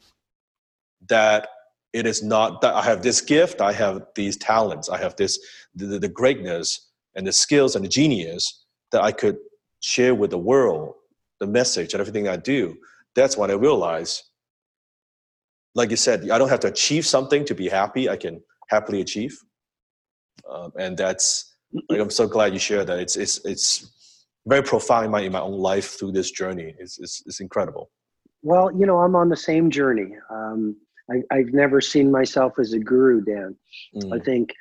That it is not that I have this gift, I have these talents, I have this the, the greatness and the skills and the genius that I could share with the world, the message and everything I do. That's what I realized. Like you said, I don't have to achieve something to be happy. I can happily achieve, um, and that's like I'm so glad you shared that. It's it's it's very profound in my in my own life through this journey. It's it's, it's incredible. Well, you know, I'm on the same journey. Um, I, have never seen myself as a guru, Dan. Mm. I think,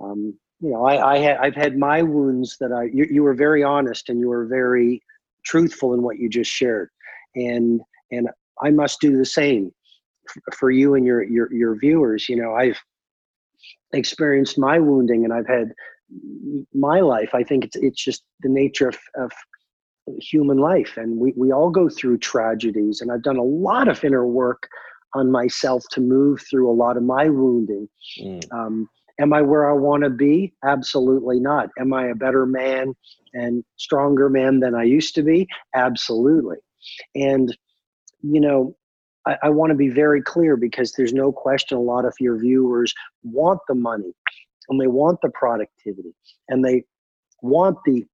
um, you know, I, I ha- I've had my wounds that I. You, you were very honest and you were very truthful in what you just shared, and and I must do the same for you and your your your viewers. You know, I've experienced my wounding and I've had my life. I think it's it's just the nature of, of human life, and we we all go through tragedies. And I've done a lot of inner work on myself to move through a lot of my wounding. Mm. Um, am I where I want to be? Absolutely not. Am I a better man and stronger man than I used to be? Absolutely. And you know, I, I want to be very clear because there's no question a lot of your viewers want the money and they want the productivity and they want the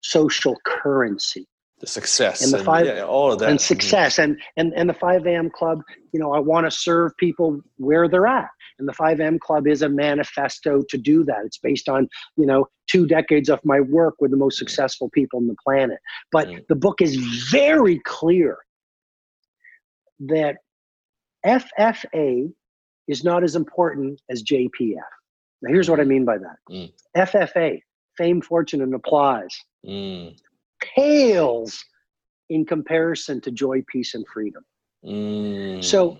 social currency. The success and the five and, yeah, all of that. and success. Mm-hmm. and, and and the 5 a.m club you know i want to serve people where they're at. And the 5 a.m club is a manifesto to do that. It's based on you know two decades of my work with the most successful people on the planet. But mm-hmm. the book is very clear that ffa is not as important as jpf now, here's what I mean by that mm. FFA, fame, fortune, and applause, mm. pales in comparison to joy, peace, and freedom. Mm. So,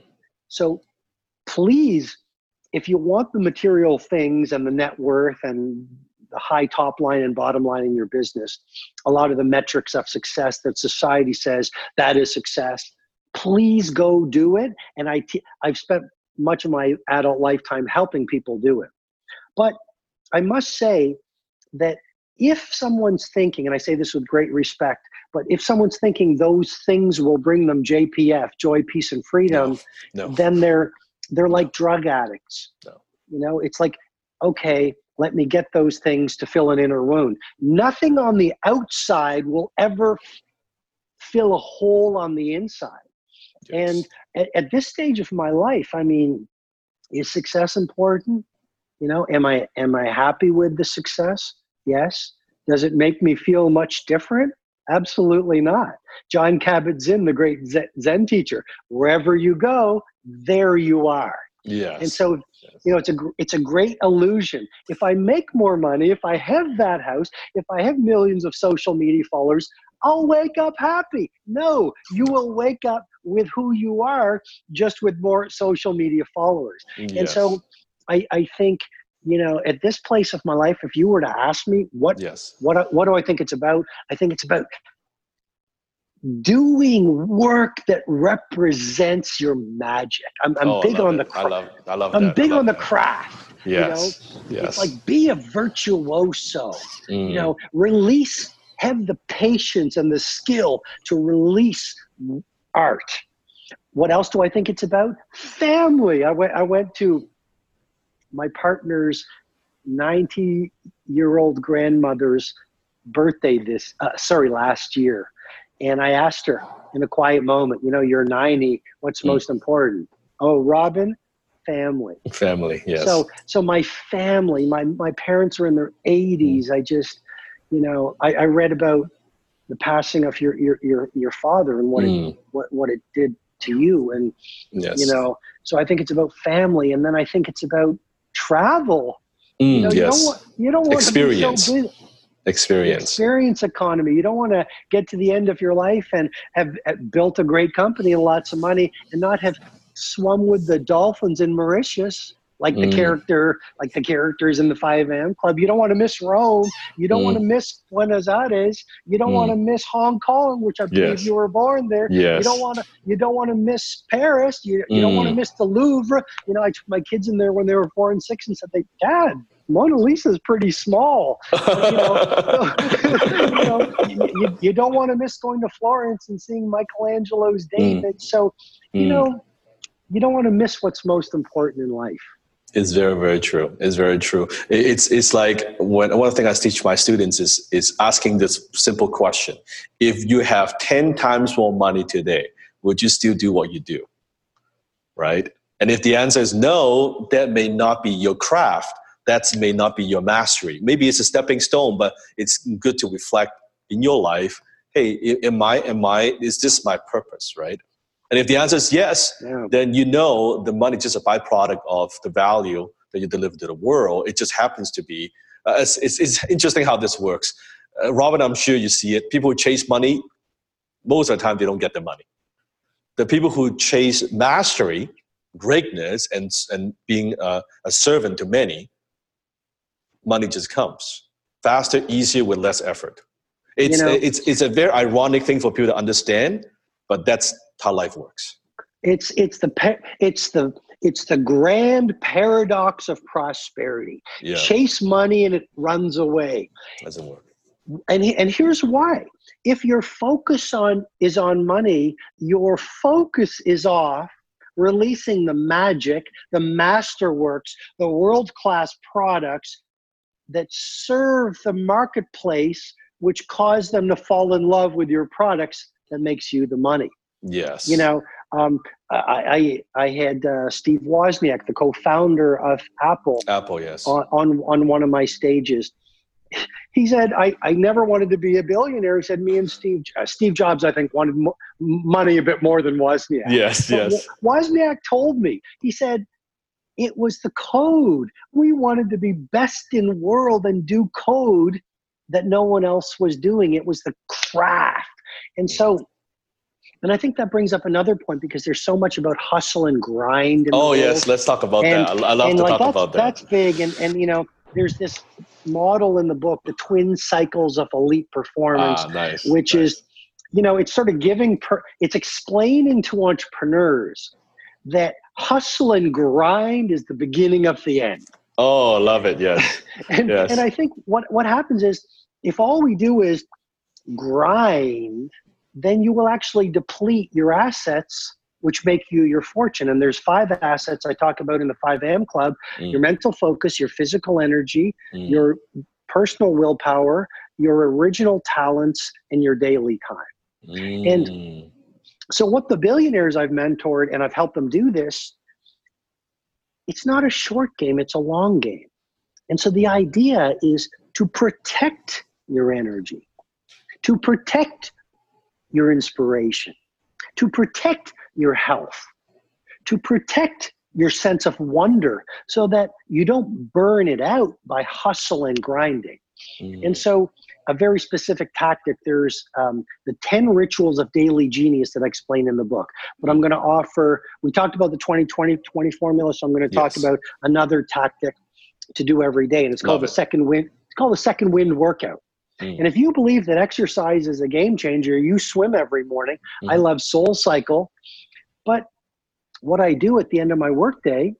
So please, if you want the material things and the net worth and the high top line and bottom line in your business, a lot of the metrics of success that society says that is success, please go do it. And I t- I've spent much of my adult lifetime helping people do it. But I must say that if someone's thinking, and I say this with great respect, but if someone's thinking those things will bring them JPF, joy, peace, and freedom, no, no. then they're they're like drug addicts. No. You know, it's like, okay, let me get those things to fill an inner wound. Nothing on the outside will ever fill a hole on the inside. Yes. And at, at this stage of my life, I mean, is success important? You know, am I am I happy with the success? Yes. Does it make me feel much different? Absolutely not. john Kabat-Zinn, the great Zen teacher, wherever you go, there you are. Yes. And so, you know, it's a it's a great illusion. If I make more money, if I have that house, if I have millions of social media followers, I'll wake up happy. No, you will wake up with who you are, just with more social media followers. Yes. And so, I I think you know at this place of my life if you were to ask me what yes. what what do i think it's about i think it's about doing work that represents your magic i'm, I'm oh, big on the craft. i love i love i'm that. big on the that. craft yes you know? yes it's like be a virtuoso mm. you know release have the patience and the skill to release art what else do i think it's about family i went i went to my partner's 90 year old grandmother's birthday this uh, sorry last year and i asked her in a quiet moment you know you're 90 what's mm. most important oh robin family family yes so so my family my my parents are in their 80s mm. i just you know I, I read about the passing of your your your, your father and what mm. it what, what it did to you and yes. you know so i think it's about family and then i think it's about travel. Mm, you, know, you don't want, you don't want experience. To be so experience. Experience economy. You don't want to get to the end of your life and have, have, built a great company and lots of money and not have swum with the dolphins in mauritius like mm. the character like the characters in the 5 a.m club you don't want to miss rome you don't mm. want to miss buenos aires you don't mm. want to miss hong kong which i believe yes. you were born there yes. you don't want to you don't want to miss paris you, you don't want to mm. miss the louvre you know i took my kids in there when they were four and six and said they dad Mona Lisa is pretty small. you, know, you, know you, you, don't want to miss going to Florence and seeing Michelangelo's mm. David. Mm. So, you mm. know, you don't want to miss what's most important in life. It's very, very true. It's very true. It's it's like when one things I teach my students is is asking this simple question: If you have ten times more money today, would you still do what you do? Right? And if the answer is no, that may not be your craft. That may not be your mastery. Maybe it's a stepping stone, but it's good to reflect in your life. Hey, am I? Am I? Is this my purpose? Right? And if the answer is yes, yeah. then you know the money is just a byproduct of the value that you deliver to the world. It just happens to be. Uh, it's, it's, it's, interesting how this works. Uh, Robin, I'm sure you see it. People who chase money, most of the time they don't get the money. The people who chase mastery, greatness, and, and being a, a servant to many, money just comes faster, easier, with less effort. It's, you know, it's, it's a very ironic thing for people to understand, but that's how life works. It's it's the it's the it's the grand paradox of prosperity. Yeah. Chase money and it runs away. Doesn't work. And and here's why. If your focus on is on money, your focus is off releasing the magic, the masterworks, the world-class products that serve the marketplace which cause them to fall in love with your products that makes you the money. Yes. You know, um, I, I, I had uh, Steve Wozniak, the co-founder of Apple. Apple, yes. On, on, on one of my stages. He said, I, I never wanted to be a billionaire. He said, me and Steve, uh, Steve Jobs, I think, wanted mo- money a bit more than Wozniak. Yes, but yes. Wozniak told me, he said, it was the code. We wanted to be best in world and do code that no one else was doing. It was the craft. And so And I think that brings up another point because there's so much about hustle and grind. oh yes, let's talk about and, that. I, love to like talk about that. That's big, and and you know, there's this model in the book, the twin cycles of elite performance, ah, nice, which nice. is, you know, it's sort of giving, per, it's explaining to entrepreneurs that hustle and grind is the beginning of the end. Oh, love it. Yes. and, yes. and I think what, what happens is if all we do is grind, then you will actually deplete your assets which make you your fortune. And there's five assets I talk about in the 5 a.m. club mm. your mental focus, your physical energy, mm. your personal willpower, your original talents, and your daily time. Mm. And so, what the billionaires I've mentored and I've helped them do this, it's not a short game, it's a long game. And so, the idea is to protect your energy, to protect your inspiration, to protect your health, to protect your sense of wonder so that you don't burn it out by hustle and grinding. Mm. And so, a very specific tactic there's um, the 10 rituals of daily genius that I explain in the book. But I'm going to offer, we talked about the 20 20 20 formula, so I'm going to talk yes. about another tactic to do every day. And it's called Love the it. second wind. It's called the second wind workout. Mm. And if you believe that exercise is a game changer, you swim every morning. Mm. I love Soul Cycle. But what I do at the end of my workday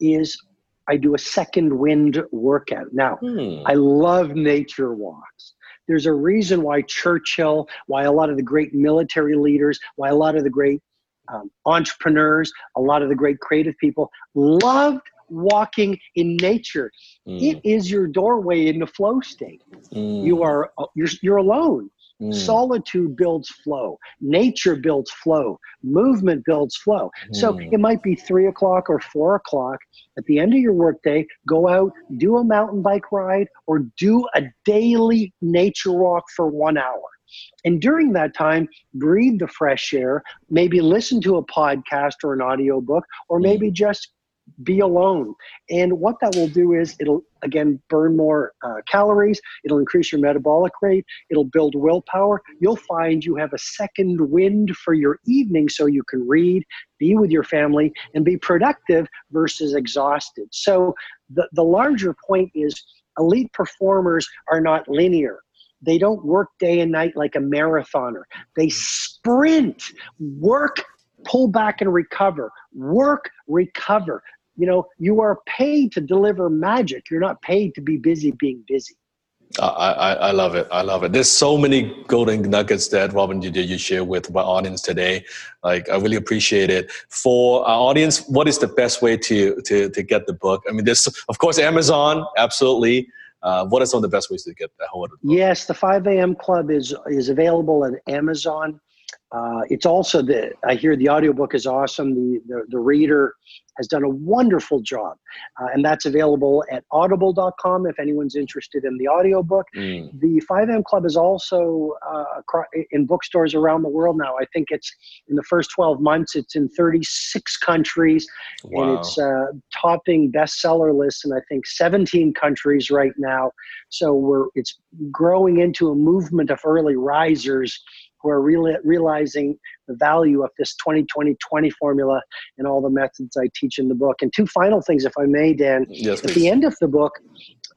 is I do a second wind workout. Now, hmm. I love nature walks. There's a reason why Churchill, why a lot of the great military leaders, why a lot of the great um, entrepreneurs, a lot of the great creative people loved walking in nature. Mm. It is your doorway into flow state. Mm. You are you're, you're alone. Mm. Solitude builds flow. Nature builds flow. Movement builds flow. Mm. So it might be three o'clock or four o'clock at the end of your workday. Go out, do a mountain bike ride, or do a daily nature walk for one hour. And during that time, breathe the fresh air, maybe listen to a podcast or an audiobook, or maybe mm. just be alone. And what that will do is it'll, again, burn more uh, calories, it'll increase your metabolic rate, it'll build willpower. You'll find you have a second wind for your evening so you can read, be with your family, and be productive versus exhausted. So the, the larger point is elite performers are not linear. They don't work day and night like a marathoner. They sprint, work, pull back and recover, work, recover you know you are paid to deliver magic you're not paid to be busy being busy I, I, I, love it. I love it. There's so many golden nuggets that Robin you you share with my audience today. Like I really appreciate it. For our audience, what is the best way to to to get the book? I mean, there's of course Amazon, absolutely. Uh, what are some of the best ways to get the hold of the book? Yes, the 5 a.m. Club is is available at Amazon. Uh, it's also the I hear the audiobook is awesome. The the, the reader has done a wonderful job. Uh, and that's available at audible.com if anyone's interested in the audiobook. Mm. The 5 a.m. Club is also uh, in bookstores around the world now. I think it's in the first 12 months, it's in 36 countries wow. and it's uh, topping bestseller lists in I think 17 countries right now. So we're it's growing into a movement of early risers who are real, realizing the value of this 20 20 formula and all the methods I teach in the book. And two final things, if I may, Dan. Yes, at the end of the book,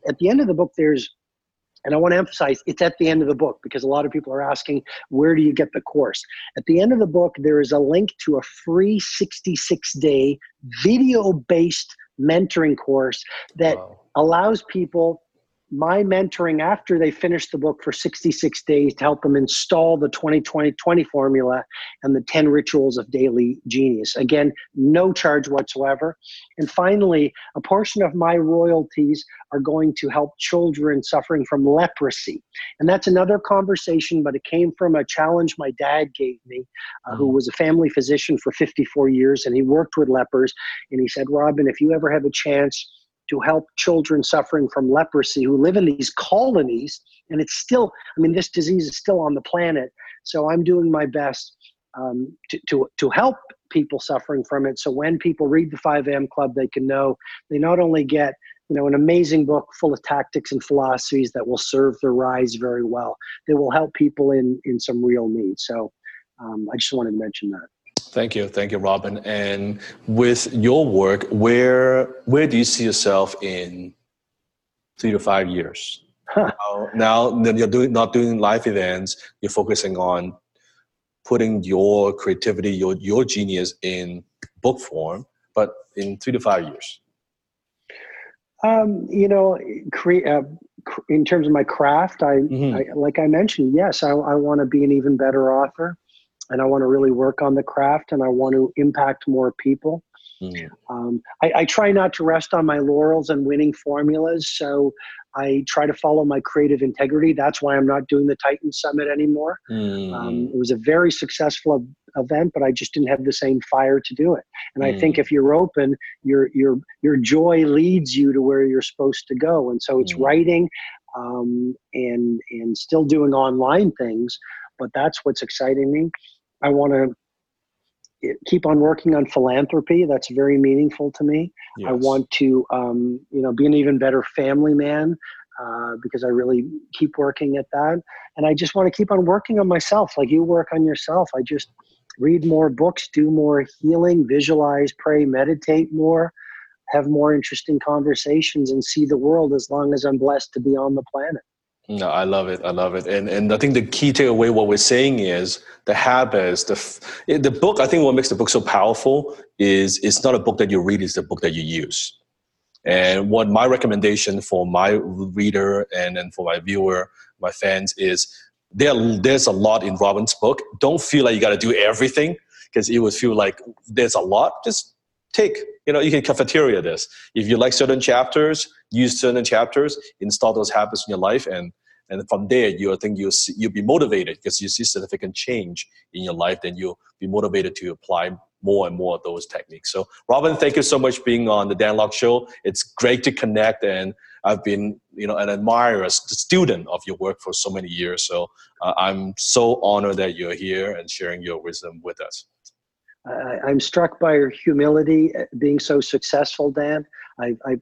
at the end of the book, there's and I want to emphasize it's at the end of the book because a lot of people are asking, where do you get the course? At the end of the book, there is a link to a free 66 day video based mentoring course that wow. allows people my mentoring after they finish the book for 66 days to help them install the 2020 20 formula and the 10 rituals of daily genius. Again, no charge whatsoever. And finally, a portion of my royalties are going to help children suffering from leprosy. And that's another conversation, but it came from a challenge my dad gave me, uh, who mm-hmm. was a family physician for 54 years and he worked with lepers. And he said, Robin, if you ever have a chance, to help children suffering from leprosy who live in these colonies. And it's still, I mean, this disease is still on the planet. So I'm doing my best um, to, to, to help people suffering from it. So when people read the 5am Club, they can know they not only get you know an amazing book full of tactics and philosophies that will serve their rise very well. They will help people in in some real need. So um, I just wanted to mention that. Thank you, thank you, Robin. And with your work, where where do you see yourself in three to five years? Huh. Now, now you're doing not doing live events. You're focusing on putting your creativity, your your genius in book form. But in three to five years, um, you know, create. Uh, in terms of my craft, I, mm-hmm. I like I mentioned, yes, I, I want to be an even better author, and I want to really work on the craft, and I want to impact more people. Mm. Um, I, I, try not to rest on my laurels and winning formulas. So I try to follow my creative integrity. That's why I'm not doing the Titan Summit anymore. Mm. Um, it was a very successful event, but I just didn't have the same fire to do it. And mm. I think mm. if you're open, your your your joy leads you to where you're supposed to go. And so it's mm. writing um, and and still doing online things, but that's what's exciting me. I want to keep on working on philanthropy. That's very meaningful to me. Yes. I want to, um, you know, be an even better family man uh, because I really keep working at that. And I just want to keep on working on myself, like you work on yourself. I just read more books, do more healing, visualize, pray, meditate more, have more interesting conversations, and see the world as long as I'm blessed to be on the planet. No, I love it. I love it. And and I think the key takeaway, what we're saying is the habits, the the book. I think what makes the book so powerful is it's not a book that you read; it's the book that you use. And what my recommendation for my reader and and for my viewer, my fans is there. There's a lot in Robin's book. Don't feel like you got to do everything because it would feel like there's a lot. Just take you know you can cafeteria this if you like certain chapters use certain chapters install those habits in your life and and from there you think you'll see, you'll be motivated because you see significant change in your life then you'll be motivated to apply more and more of those techniques. So robin thank you so much being on the dan lok show. It's great to connect and i've been you know an admirer a student of your work for so many years. So uh, i'm so honored that you're here and sharing your wisdom with us. I'm struck by your humility, uh, being so successful, Dan. I, I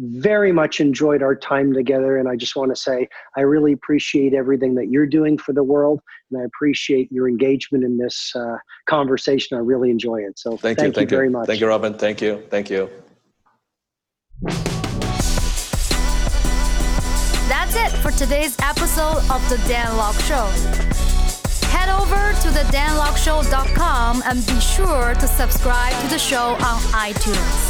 very much enjoyed our time together. And I just want to say, I really appreciate everything that you're doing for the world. And I appreciate your engagement in this uh, conversation. I really enjoy it. So thank, thank you, thank you very much. Thank you, Robin. Thank you. Thank you. That's it for today's episode of The Dan Lok Show. Head over to the danlokshow.com and be sure to subscribe to the show on iTunes.